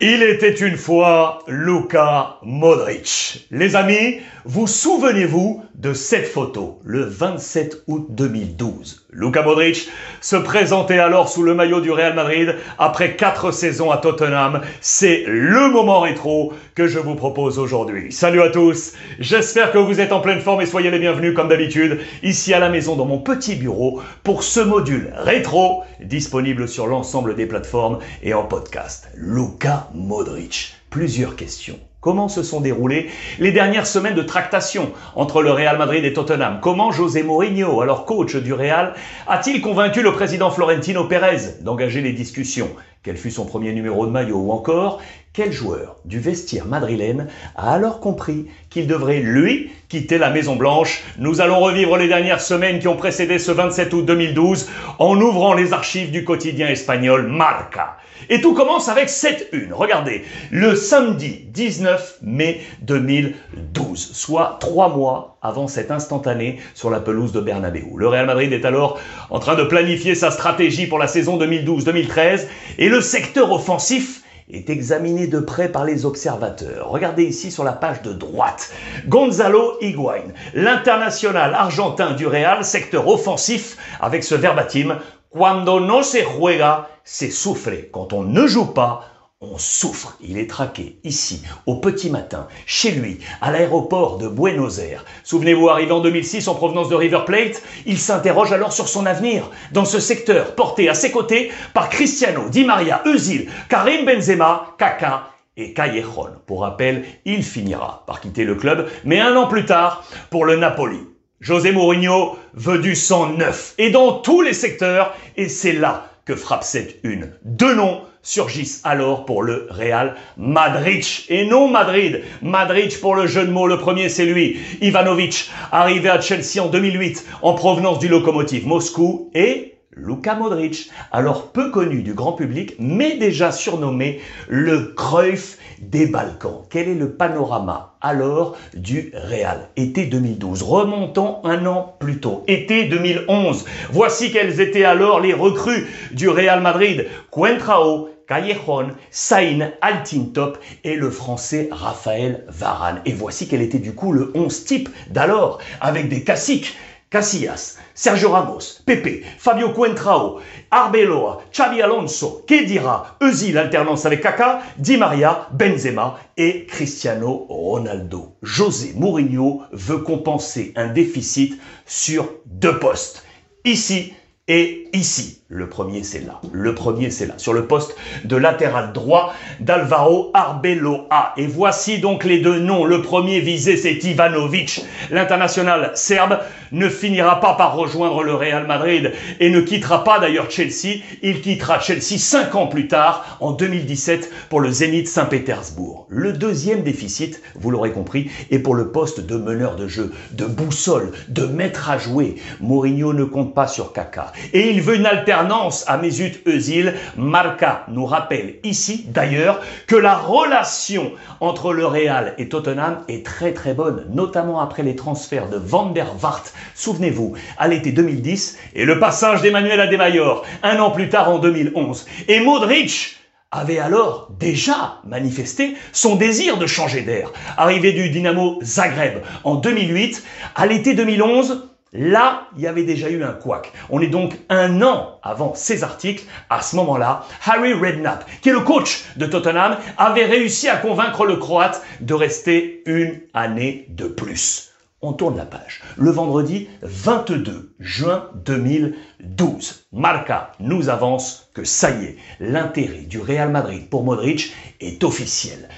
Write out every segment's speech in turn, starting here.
Il était une fois Luka Modric. Les amis, vous souvenez-vous de cette photo, le 27 août 2012 Luka Modric se présentait alors sous le maillot du Real Madrid après quatre saisons à Tottenham. C'est le moment rétro que je vous propose aujourd'hui. Salut à tous, j'espère que vous êtes en pleine forme et soyez les bienvenus comme d'habitude ici à la maison dans mon petit bureau pour ce module rétro disponible sur l'ensemble des plateformes et en podcast. Luka Modric. Plusieurs questions. Comment se sont déroulées les dernières semaines de tractation entre le Real Madrid et Tottenham? Comment José Mourinho, alors coach du Real, a-t-il convaincu le président Florentino Pérez d'engager les discussions? Quel fut son premier numéro de maillot Ou encore, quel joueur du vestiaire madrilène a alors compris qu'il devrait, lui, quitter la Maison Blanche Nous allons revivre les dernières semaines qui ont précédé ce 27 août 2012 en ouvrant les archives du quotidien espagnol Marca. Et tout commence avec cette une. Regardez, le samedi 19 mai 2012, soit trois mois avant cet instantané sur la pelouse de Bernabeu. Le Real Madrid est alors en train de planifier sa stratégie pour la saison 2012-2013 et le secteur offensif est examiné de près par les observateurs. Regardez ici sur la page de droite. Gonzalo Higuain, l'international argentin du Real, secteur offensif, avec ce verbatim Cuando no se juega, se sufre. Quand on ne joue pas, on souffre. Il est traqué ici, au petit matin, chez lui, à l'aéroport de Buenos Aires. Souvenez-vous, arrivé en 2006 en provenance de River Plate, il s'interroge alors sur son avenir dans ce secteur porté à ses côtés par Cristiano, Di Maria, Özil, Karim Benzema, Kaka et Callejon. Pour rappel, il finira par quitter le club, mais un an plus tard, pour le Napoli. José Mourinho veut du sang neuf et dans tous les secteurs et c'est là frappe cette une. Deux noms surgissent alors pour le Real Madrid et non Madrid. Madrid pour le jeu de mots, le premier c'est lui, Ivanovic, arrivé à Chelsea en 2008 en provenance du locomotive Moscou et Luka Modric, alors peu connu du grand public, mais déjà surnommé le Cruyff des Balkans. Quel est le panorama alors du Real? Été 2012, remontons un an plus tôt, été 2011. Voici quelles étaient alors les recrues du Real Madrid. Cuentrao, Callejon, Sain, Altintop et le français Raphaël Varane. Et voici quel était du coup le 11 type d'alors, avec des caciques, Casillas, Sergio Ramos, Pepe, Fabio Cuentrao, Arbeloa, Xavi Alonso, Kedira, Eusi, l'alternance avec Kaka, Di Maria, Benzema et Cristiano Ronaldo. José Mourinho veut compenser un déficit sur deux postes. Ici et ici. Le premier, c'est là. Le premier, c'est là. Sur le poste de latéral droit d'Alvaro Arbeloa. Et voici donc les deux noms. Le premier visé, c'est Ivanovic. L'international serbe ne finira pas par rejoindre le Real Madrid et ne quittera pas d'ailleurs Chelsea. Il quittera Chelsea cinq ans plus tard, en 2017, pour le Zénith Saint-Pétersbourg. Le deuxième déficit, vous l'aurez compris, est pour le poste de meneur de jeu, de boussole, de maître à jouer. Mourinho ne compte pas sur Kaka. Veut une alternative à Mesut Özil, Marca nous rappelle ici d'ailleurs que la relation entre le Real et Tottenham est très très bonne, notamment après les transferts de Van der Vaart, souvenez-vous, à l'été 2010, et le passage d'Emmanuel Adebayor un an plus tard en 2011. Et Modric avait alors déjà manifesté son désir de changer d'air. Arrivé du Dynamo Zagreb en 2008, à l'été 2011, Là, il y avait déjà eu un couac. On est donc un an avant ces articles. À ce moment-là, Harry Redknapp, qui est le coach de Tottenham, avait réussi à convaincre le Croate de rester une année de plus. On tourne la page. Le vendredi 22 juin 2012, Marca nous avance que ça y est, l'intérêt du Real Madrid pour Modric est officiel.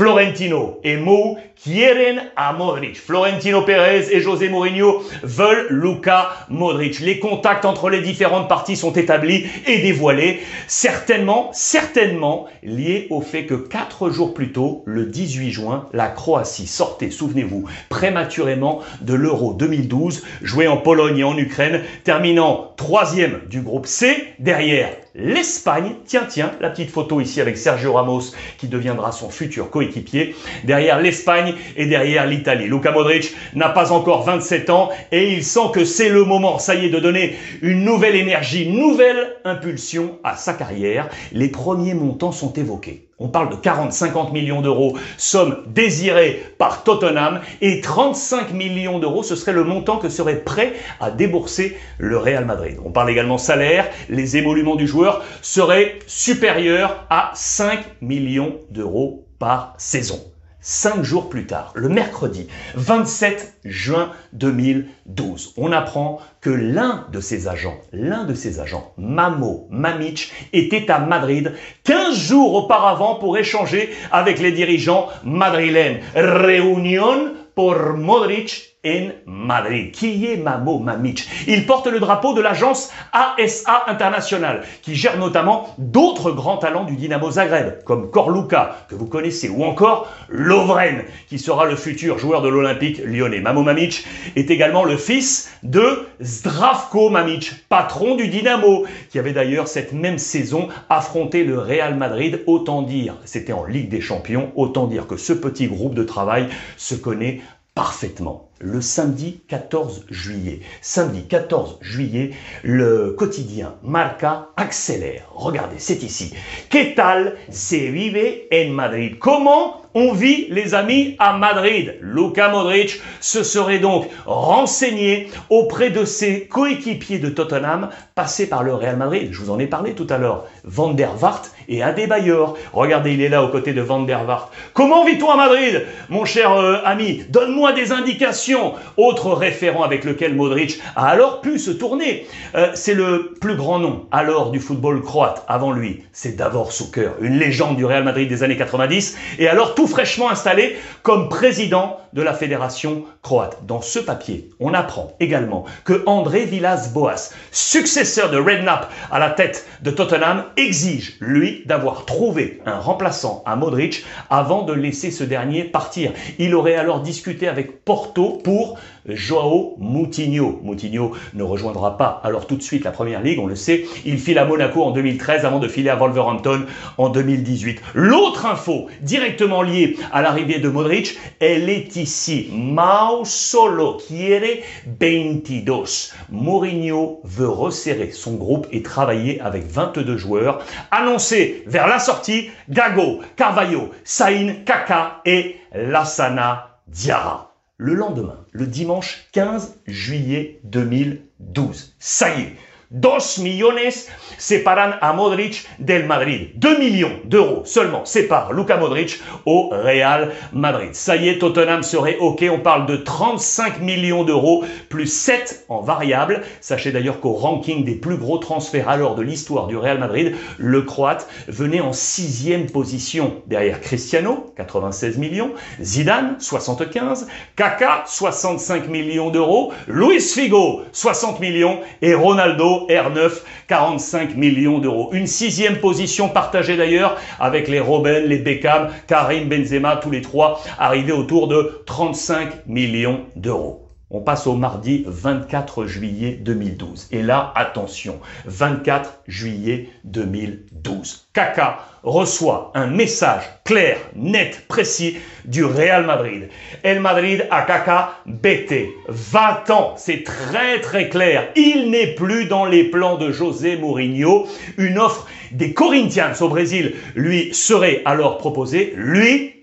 Florentino et Mou quieren a Modric. Florentino Pérez et José Mourinho veulent Luca Modric. Les contacts entre les différentes parties sont établis et dévoilés, certainement, certainement liés au fait que quatre jours plus tôt, le 18 juin, la Croatie sortait, souvenez-vous, prématurément de l'Euro 2012, joué en Pologne et en Ukraine, terminant troisième du groupe C, derrière l'Espagne. Tiens, tiens, la petite photo ici avec Sergio Ramos qui deviendra son futur coéquipier. Derrière l'Espagne, et derrière l'Italie. Luka Modric n'a pas encore 27 ans et il sent que c'est le moment, ça y est, de donner une nouvelle énergie, nouvelle impulsion à sa carrière. Les premiers montants sont évoqués. On parle de 40-50 millions d'euros, somme désirée par Tottenham, et 35 millions d'euros, ce serait le montant que serait prêt à débourser le Real Madrid. On parle également salaire, les émoluments du joueur seraient supérieurs à 5 millions d'euros par saison. Cinq jours plus tard, le mercredi 27 juin 2012, on apprend que l'un de ses agents, l'un de ses agents, Mamo Mamic, était à Madrid 15 jours auparavant pour échanger avec les dirigeants madrilènes. Réunion pour Modric en Madrid. Qui est Mamo Mamic Il porte le drapeau de l'agence ASA International, qui gère notamment d'autres grands talents du Dynamo Zagreb, comme Korluka, que vous connaissez, ou encore Lovren, qui sera le futur joueur de l'Olympique lyonnais. Mamo Mamic est également le fils de Zdravko Mamic, patron du Dynamo, qui avait d'ailleurs cette même saison affronté le Real Madrid. Autant dire, c'était en Ligue des Champions, autant dire que ce petit groupe de travail se connaît parfaitement le samedi 14 juillet. Samedi 14 juillet, le quotidien Marca accélère. Regardez, c'est ici. Que tal se vive en Madrid? Comment on vit, les amis, à Madrid Luka Modric se serait donc renseigné auprès de ses coéquipiers de Tottenham passés par le Real Madrid. Je vous en ai parlé tout à l'heure. Van der Vaart et Adebayor. Regardez, il est là aux côtés de Van der Vaart. Comment vit-on à Madrid, mon cher euh, ami? Donne-moi des indications autre référent avec lequel Modric a alors pu se tourner. Euh, c'est le plus grand nom alors du football croate avant lui. C'est Davor Suker, une légende du Real Madrid des années 90 et alors fraîchement installé comme président de la fédération croate. Dans ce papier, on apprend également que André Villas-Boas, successeur de Redknapp à la tête de Tottenham, exige, lui, d'avoir trouvé un remplaçant à Modric avant de laisser ce dernier partir. Il aurait alors discuté avec Porto pour Joao Moutinho. Moutinho ne rejoindra pas alors tout de suite la première ligue, on le sait. Il file à Monaco en 2013 avant de filer à Wolverhampton en 2018. L'autre info directement liée à l'arrivée de Modric, elle est ici. Mao Solo quiere 22. Mourinho veut resserrer son groupe et travailler avec 22 joueurs. Annoncé vers la sortie, Gago, Carvalho, Sain, Kaka et Lassana Diarra le lendemain, le dimanche 15 juillet 2012. Ça y est, Dos millones separan a Modric del Madrid. 2 millions d'euros seulement séparent Luka Modric au Real Madrid. Ça y est, Tottenham serait OK. On parle de 35 millions d'euros plus 7 en variable. Sachez d'ailleurs qu'au ranking des plus gros transferts alors de l'histoire du Real Madrid, le Croate venait en sixième position derrière Cristiano, 96 millions, Zidane, 75, Kaka, 65 millions d'euros, Luis Figo, 60 millions et Ronaldo, R9, 45 millions d'euros. Une sixième position partagée d'ailleurs avec les Robben, les Beckham, Karim Benzema, tous les trois arrivés autour de 35 millions d'euros. On passe au mardi 24 juillet 2012. Et là, attention, 24 juillet 2012. Kaka reçoit un message clair, net, précis du Real Madrid. El Madrid a Kaka bêté. 20 ans, c'est très très clair. Il n'est plus dans les plans de José Mourinho. Une offre des Corinthians au Brésil lui serait alors proposée. Lui,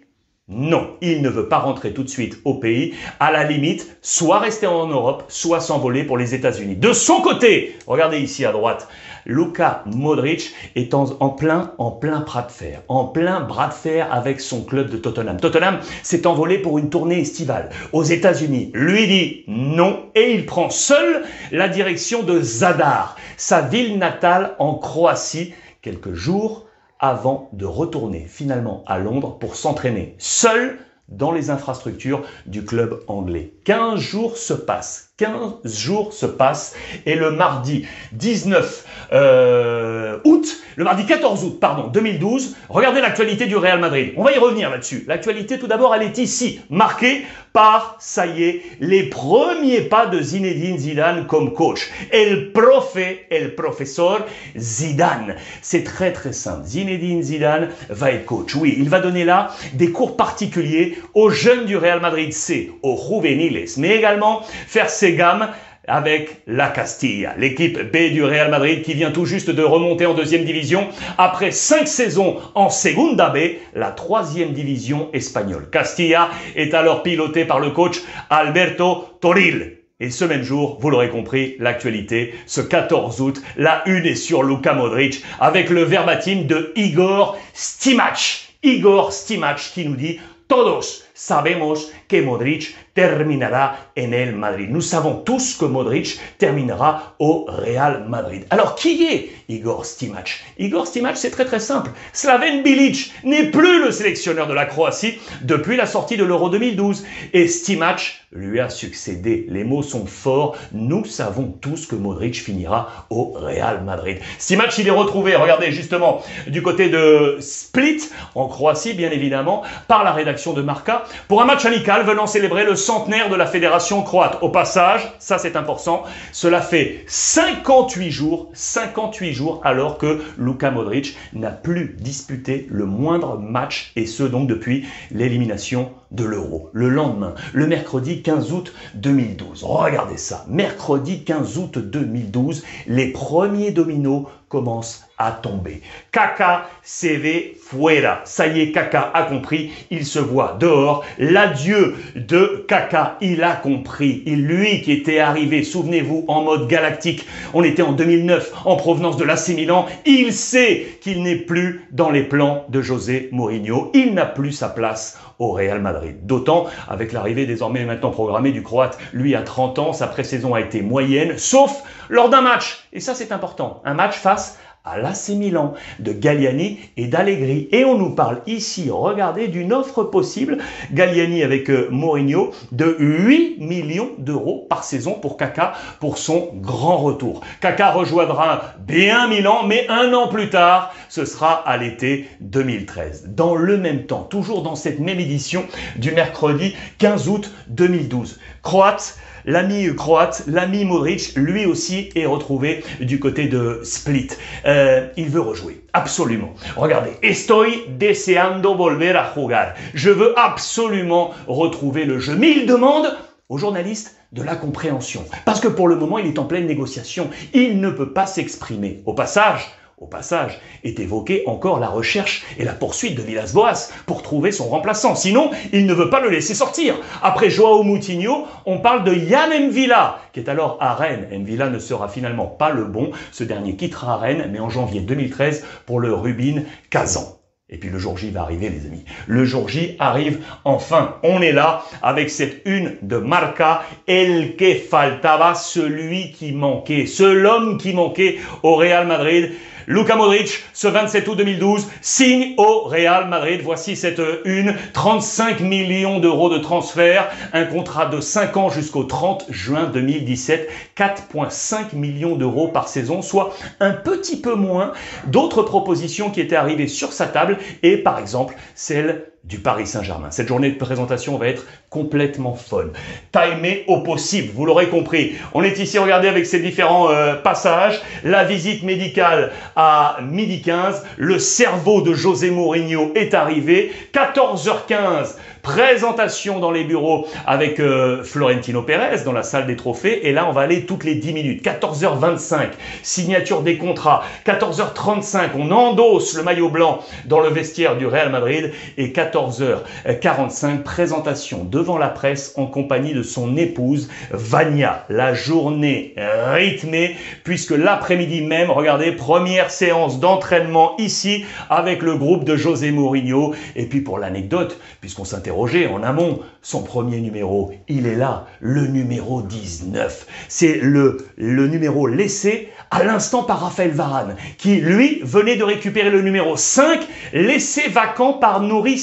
non, il ne veut pas rentrer tout de suite au pays. À la limite, soit rester en Europe, soit s'envoler pour les États-Unis. De son côté, regardez ici à droite, Luka Modric est en, plein, en plein bras de fer, en plein bras de fer avec son club de Tottenham. Tottenham s'est envolé pour une tournée estivale aux États-Unis. Lui dit non et il prend seul la direction de Zadar, sa ville natale en Croatie, quelques jours avant de retourner finalement à Londres pour s'entraîner seul dans les infrastructures du club anglais. 15 jours se passent, 15 jours se passent et le mardi 19 euh, août, le mardi 14 août, pardon, 2012, regardez l'actualité du Real Madrid. On va y revenir là-dessus. L'actualité, tout d'abord, elle est ici, marquée par, ça y est, les premiers pas de Zinedine Zidane comme coach. El profe, el professeur Zidane. C'est très très simple. Zinedine Zidane va être coach. Oui, il va donner là des cours particuliers aux jeunes du Real Madrid C, aux juveniles, mais également faire ses gammes avec la Castilla, l'équipe B du Real Madrid qui vient tout juste de remonter en deuxième division après cinq saisons en Segunda B, la troisième division espagnole. Castilla est alors piloté par le coach Alberto Toril. Et ce même jour, vous l'aurez compris, l'actualité, ce 14 août, la une est sur Luka Modric avec le verbatim de Igor Stimac. Igor Stimac qui nous dit Todos sabemos que Modric terminera en el Madrid. Nous savons tous que Modric terminera au Real Madrid. Alors qui est Igor Stimac Igor Stimac, c'est très très simple. Slaven Bilic n'est plus le sélectionneur de la Croatie depuis la sortie de l'Euro 2012 et Stimac lui a succédé. Les mots sont forts. Nous savons tous que Modric finira au Real Madrid. Stimac, il est retrouvé, regardez justement, du côté de Split, en Croatie bien évidemment, par la rédaction de Marca, pour un match amical venant célébrer le centenaire de la fédération croate. Au passage, ça c'est important, cela fait 58 jours, 58 jours alors que Luka Modric n'a plus disputé le moindre match et ce donc depuis l'élimination de l'euro. Le lendemain, le mercredi 15 août 2012. Regardez ça, mercredi 15 août 2012, les premiers dominos commencent à tomber. Kaka CV fuera. Ça y est, Kaka a compris, il se voit dehors. L'adieu de Kaka, il a compris. Il, lui qui était arrivé, souvenez-vous, en mode galactique, on était en 2009 en provenance de l'AC Milan, il sait qu'il n'est plus dans les plans de José Mourinho. Il n'a plus sa place au Real Madrid. D'autant avec l'arrivée désormais maintenant programmée du Croate. Lui a 30 ans, sa pré-saison a été moyenne, sauf lors d'un match. Et ça c'est important, un match face à l'AC Milan de Galliani et d'Allegri. Et on nous parle ici, regardez, d'une offre possible, Galliani avec euh, Mourinho, de 8 millions d'euros par saison pour Kaka pour son grand retour. Kaka rejoindra bien Milan, mais un an plus tard, ce sera à l'été 2013. Dans le même temps, toujours dans cette même édition du mercredi 15 août 2012. Croate, L'ami croate, l'ami Modric, lui aussi est retrouvé du côté de Split. Euh, il veut rejouer, absolument. Regardez, estoy deseando volver a jugar. Je veux absolument retrouver le jeu. Mais il demande aux journalistes de la compréhension. Parce que pour le moment, il est en pleine négociation. Il ne peut pas s'exprimer. Au passage, au passage, est évoquée encore la recherche et la poursuite de Villas-Boas pour trouver son remplaçant. Sinon, il ne veut pas le laisser sortir. Après Joao Moutinho, on parle de Yann Mvila, qui est alors à Rennes. Mvila ne sera finalement pas le bon. Ce dernier quittera Rennes, mais en janvier 2013 pour le Rubin Kazan. Et puis le jour J va arriver, les amis. Le jour J arrive enfin. On est là avec cette une de Marca, El que faltaba, celui qui manquait, ce l'homme qui manquait au Real Madrid. Luka Modric, ce 27 août 2012, signe au Real Madrid. Voici cette une. 35 millions d'euros de transfert. Un contrat de 5 ans jusqu'au 30 juin 2017. 4,5 millions d'euros par saison, soit un petit peu moins d'autres propositions qui étaient arrivées sur sa table et par exemple celle du Paris Saint-Germain. Cette journée de présentation va être complètement fun. Timé au possible, vous l'aurez compris. On est ici, regardez, avec ces différents euh, passages. La visite médicale à midi 15. Le cerveau de José Mourinho est arrivé. 14h15, présentation dans les bureaux avec euh, Florentino Pérez dans la salle des trophées. Et là, on va aller toutes les 10 minutes. 14h25, signature des contrats. 14h35, on endosse le maillot blanc dans le vestiaire du Real Madrid. Et 14h45, présentation devant la presse en compagnie de son épouse Vania. La journée rythmée puisque l'après-midi même, regardez, première séance d'entraînement ici avec le groupe de José Mourinho. Et puis pour l'anecdote, puisqu'on s'interroge en amont son premier numéro. Il est là, le numéro 19. C'est le, le numéro laissé à l'instant par Raphaël Varane, qui lui venait de récupérer le numéro 5, laissé vacant par Nouri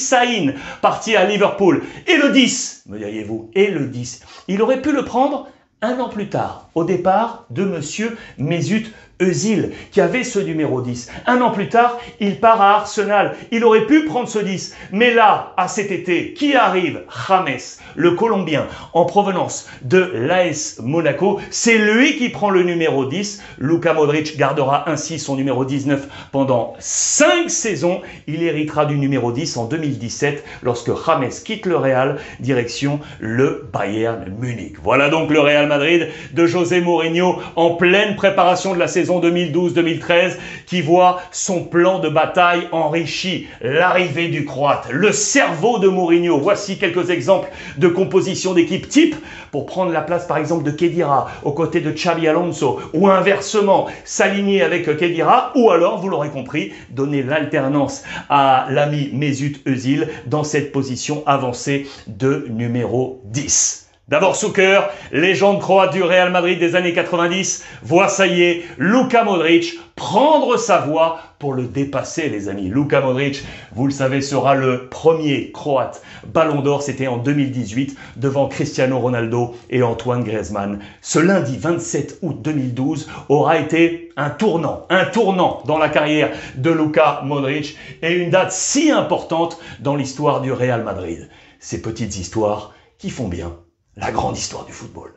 Parti à Liverpool. Et le 10, me diriez-vous, et le 10. Il aurait pu le prendre un an plus tard, au départ de Monsieur Mesut Eusil, qui avait ce numéro 10. Un an plus tard, il part à Arsenal. Il aurait pu prendre ce 10. Mais là, à cet été, qui arrive? James, le Colombien, en provenance de l'AS Monaco. C'est lui qui prend le numéro 10. Luka Modric gardera ainsi son numéro 19 pendant 5 saisons. Il héritera du numéro 10 en 2017 lorsque James quitte le Real, direction le Bayern Munich. Voilà donc le Real Madrid de José Mourinho en pleine préparation de la saison 2012-2013 qui voit son plan de bataille enrichi. L'arrivée du Croate, le cerveau de Mourinho. Voici quelques exemples de composition d'équipe type pour prendre la place par exemple de Kedira aux côtés de Xavi Alonso ou inversement s'aligner avec Kedira ou alors, vous l'aurez compris, donner l'alternance à l'ami Mesut Özil dans cette position avancée de numéro 10. D'abord Zucker, légende croate du Real Madrid des années 90, voit ça y est, Luka Modric prendre sa voie pour le dépasser les amis. Luka Modric, vous le savez, sera le premier croate ballon d'or, c'était en 2018 devant Cristiano Ronaldo et Antoine Griezmann. Ce lundi 27 août 2012 aura été un tournant, un tournant dans la carrière de Luka Modric et une date si importante dans l'histoire du Real Madrid. Ces petites histoires qui font bien la grande histoire du football.